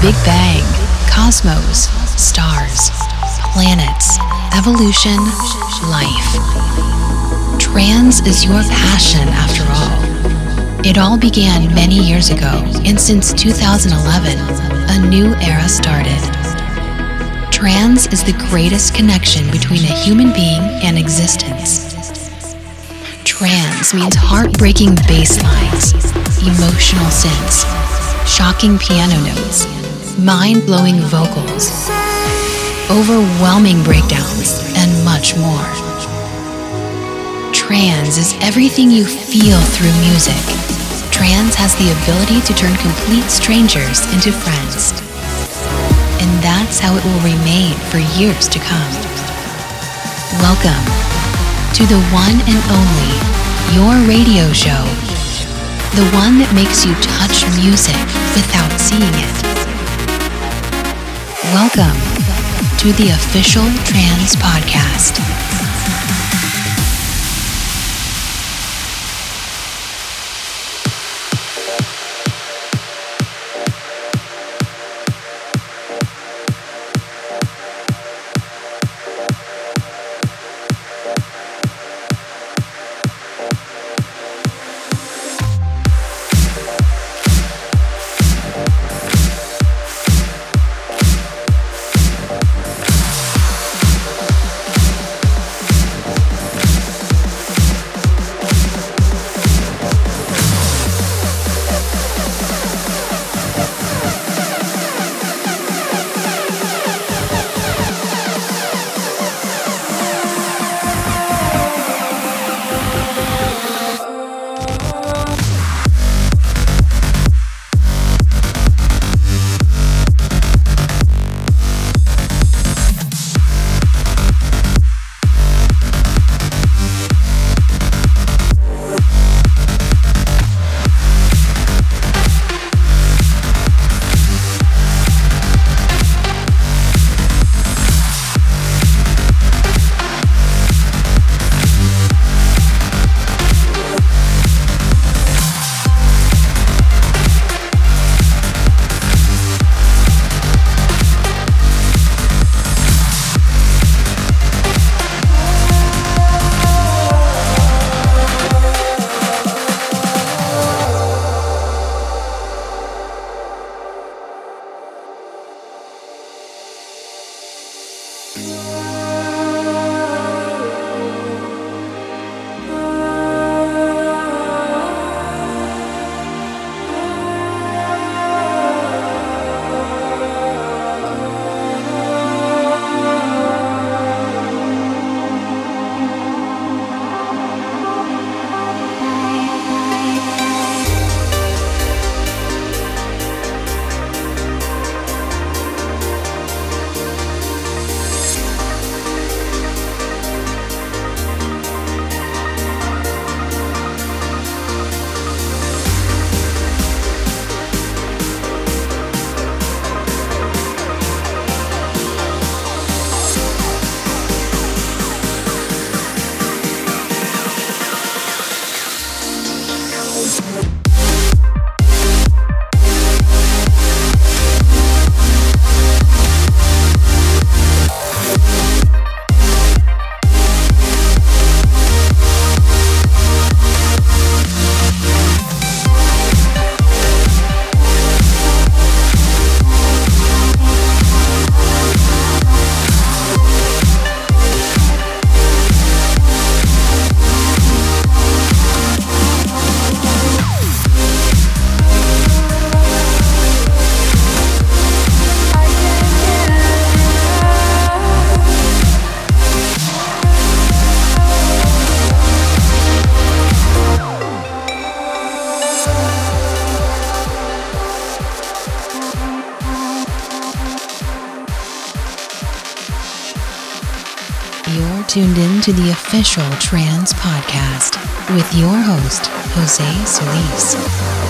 Big Bang, cosmos, stars, planets, evolution, life. Trance is your passion after all. It all began many years ago, and since 2011, a new era started. Trance is the greatest connection between a human being and existence. Trance means heartbreaking bass lines, emotional synths, shocking piano notes, mind blowing vocals, overwhelming breakdowns, and much more. Trance is everything you feel through music. Trance has the ability to turn complete strangers into friends. And that's how it will remain for years to come. Welcome to the one and only Your Radio Show. The one that makes you touch music without seeing it. Welcome to the official Trance Podcast. Official Trance Podcast with your host, Jose Solis.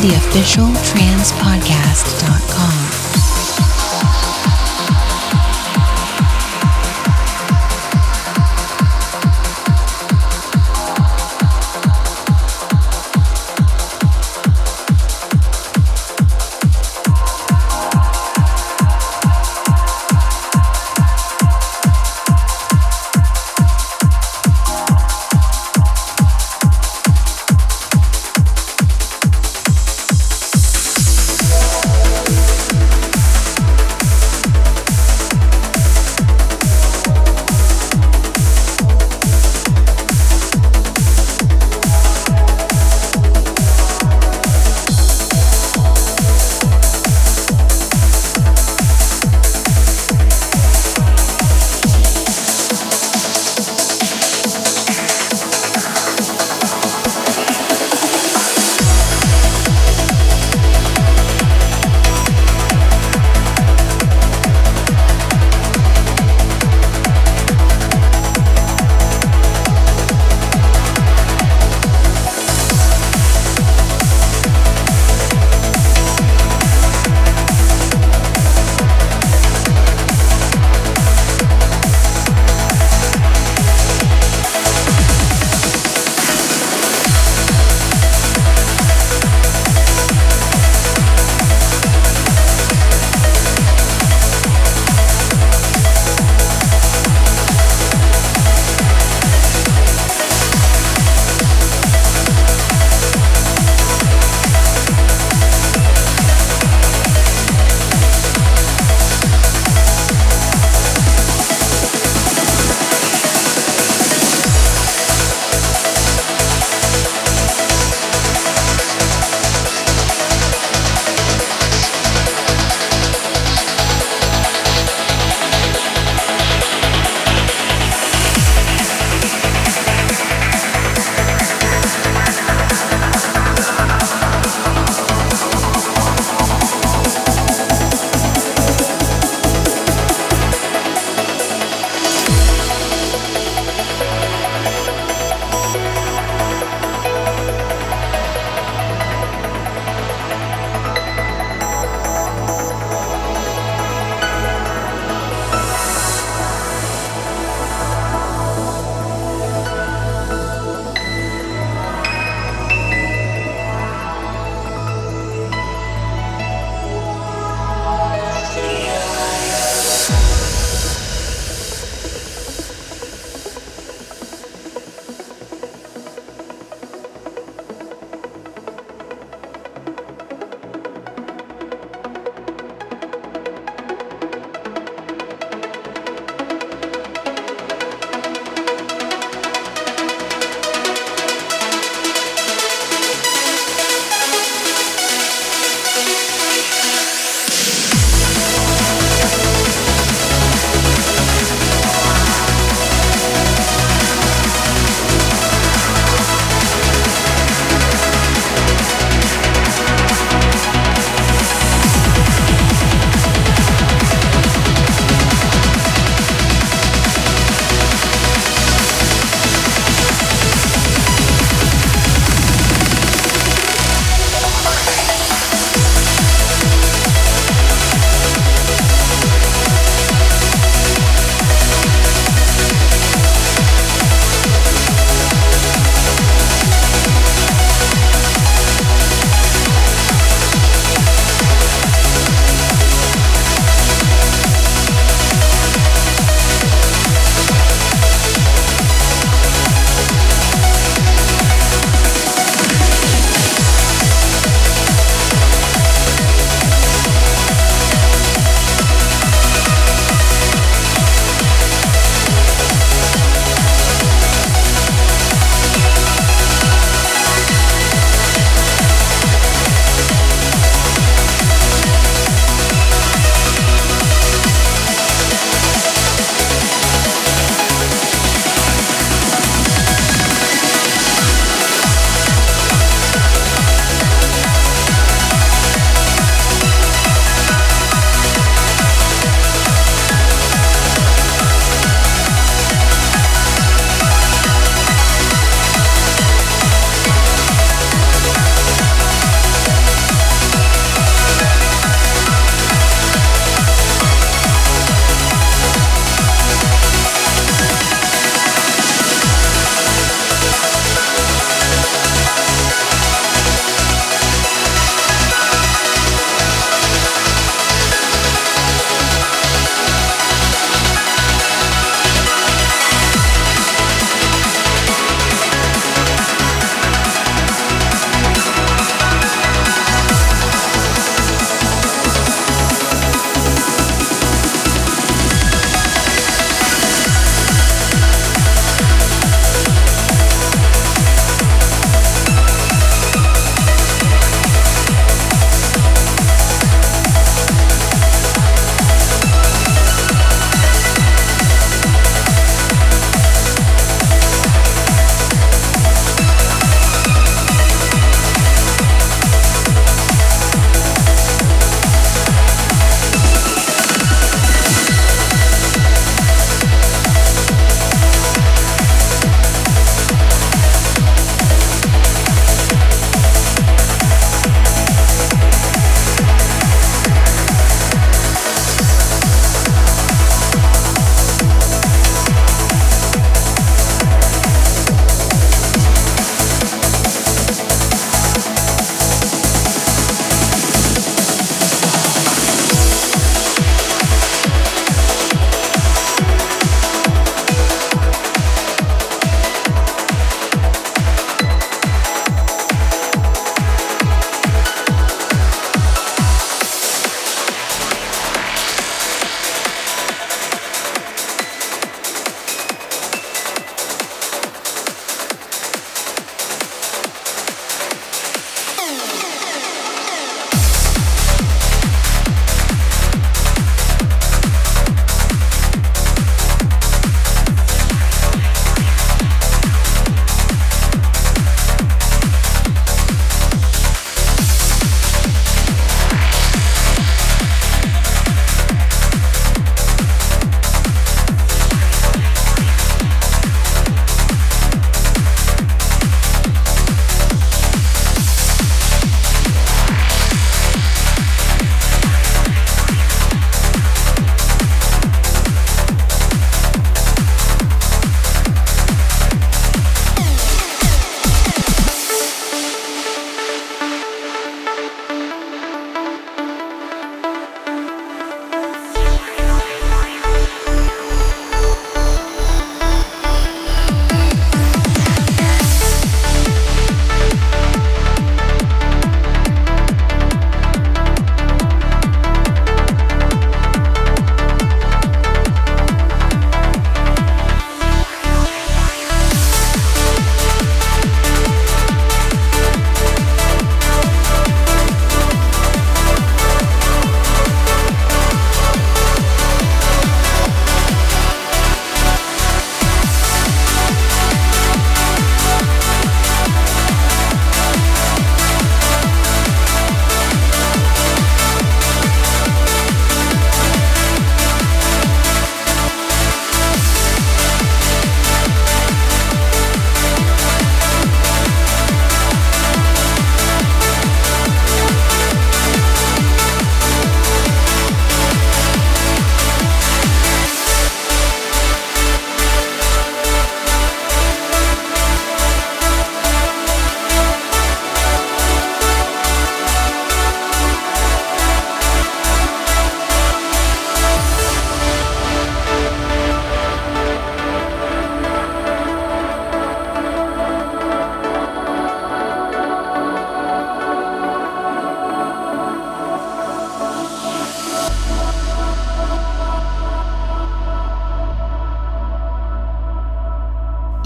The official trancepodcast.com.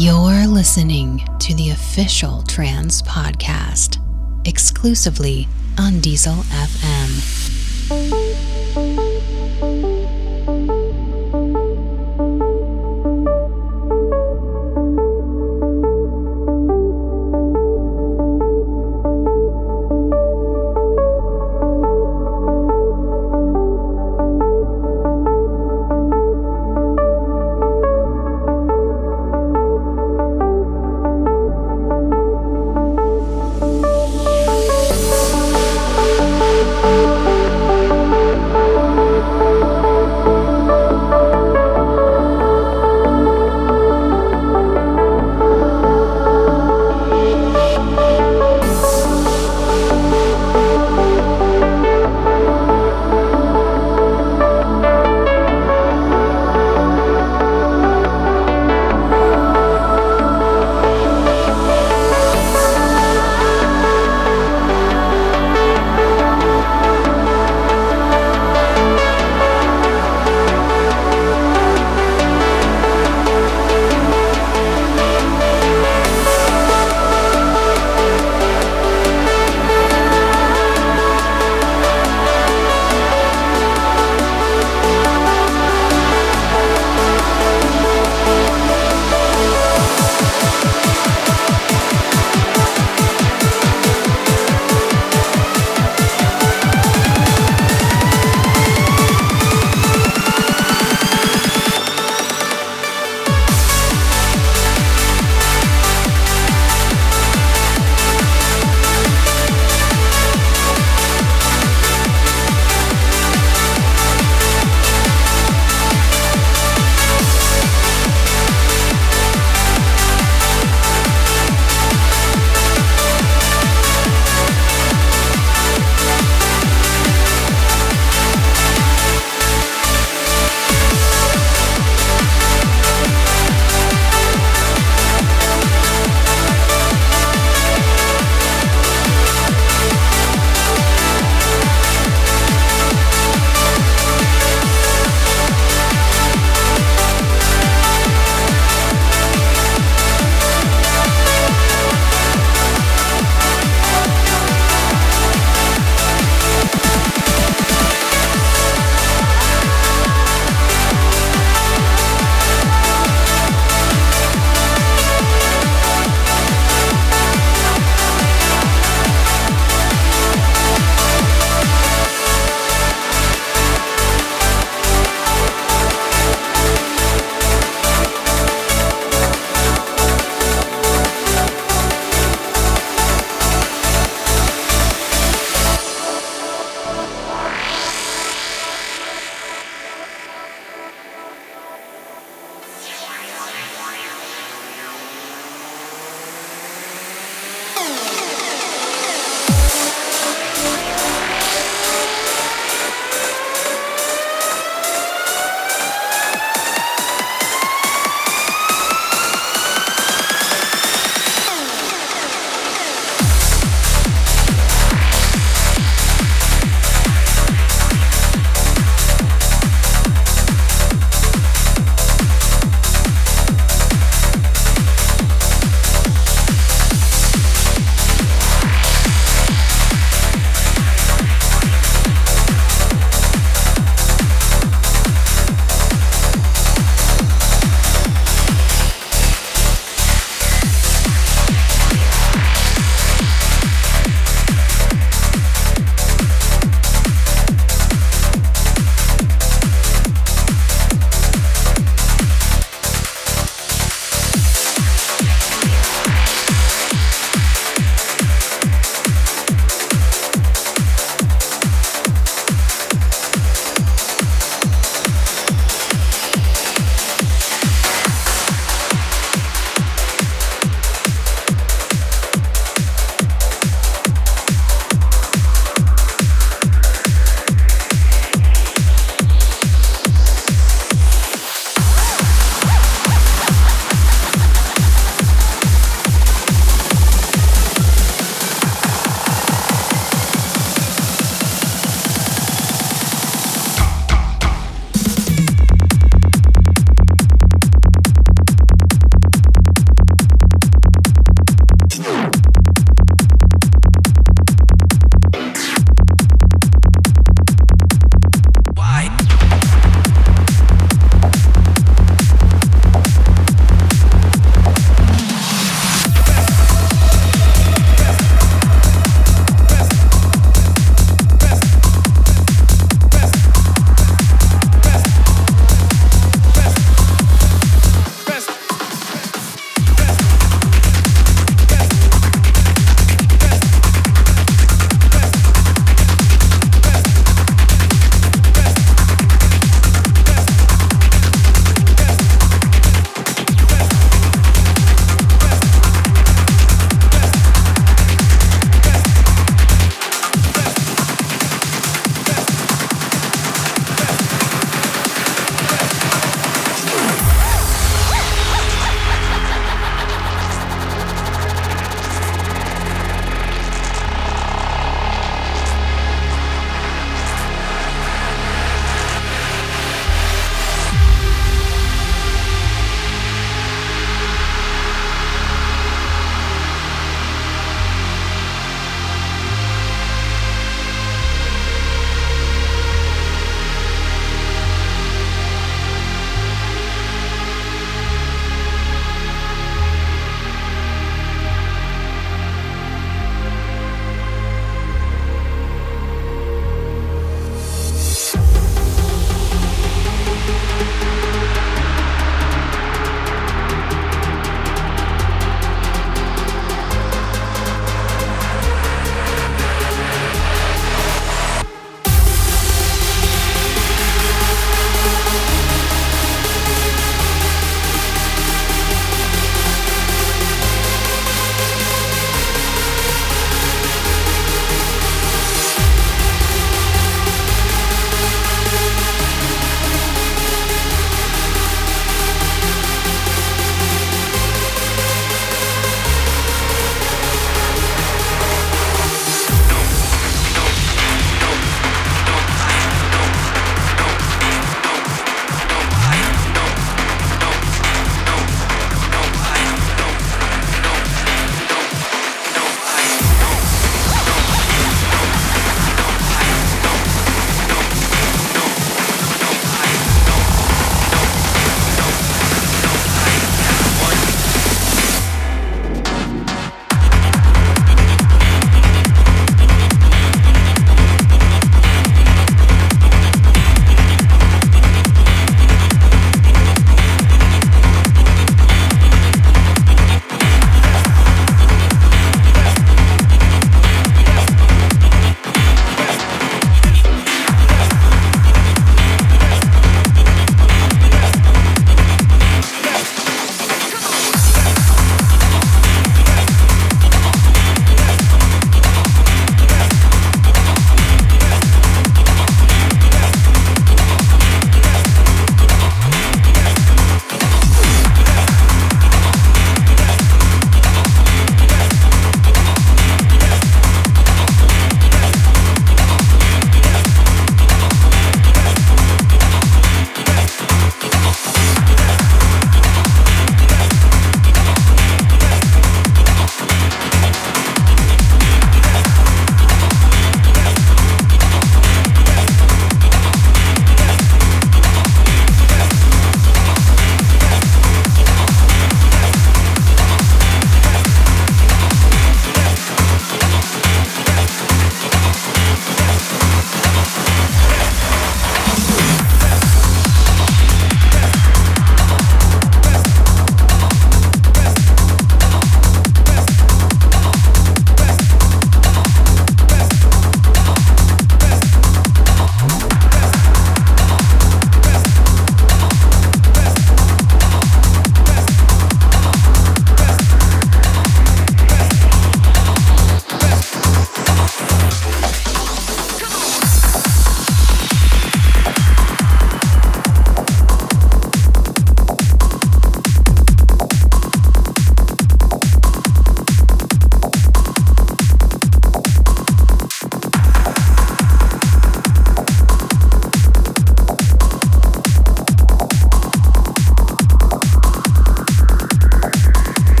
You're listening to the official Trance Podcast, exclusively on Diesel FM.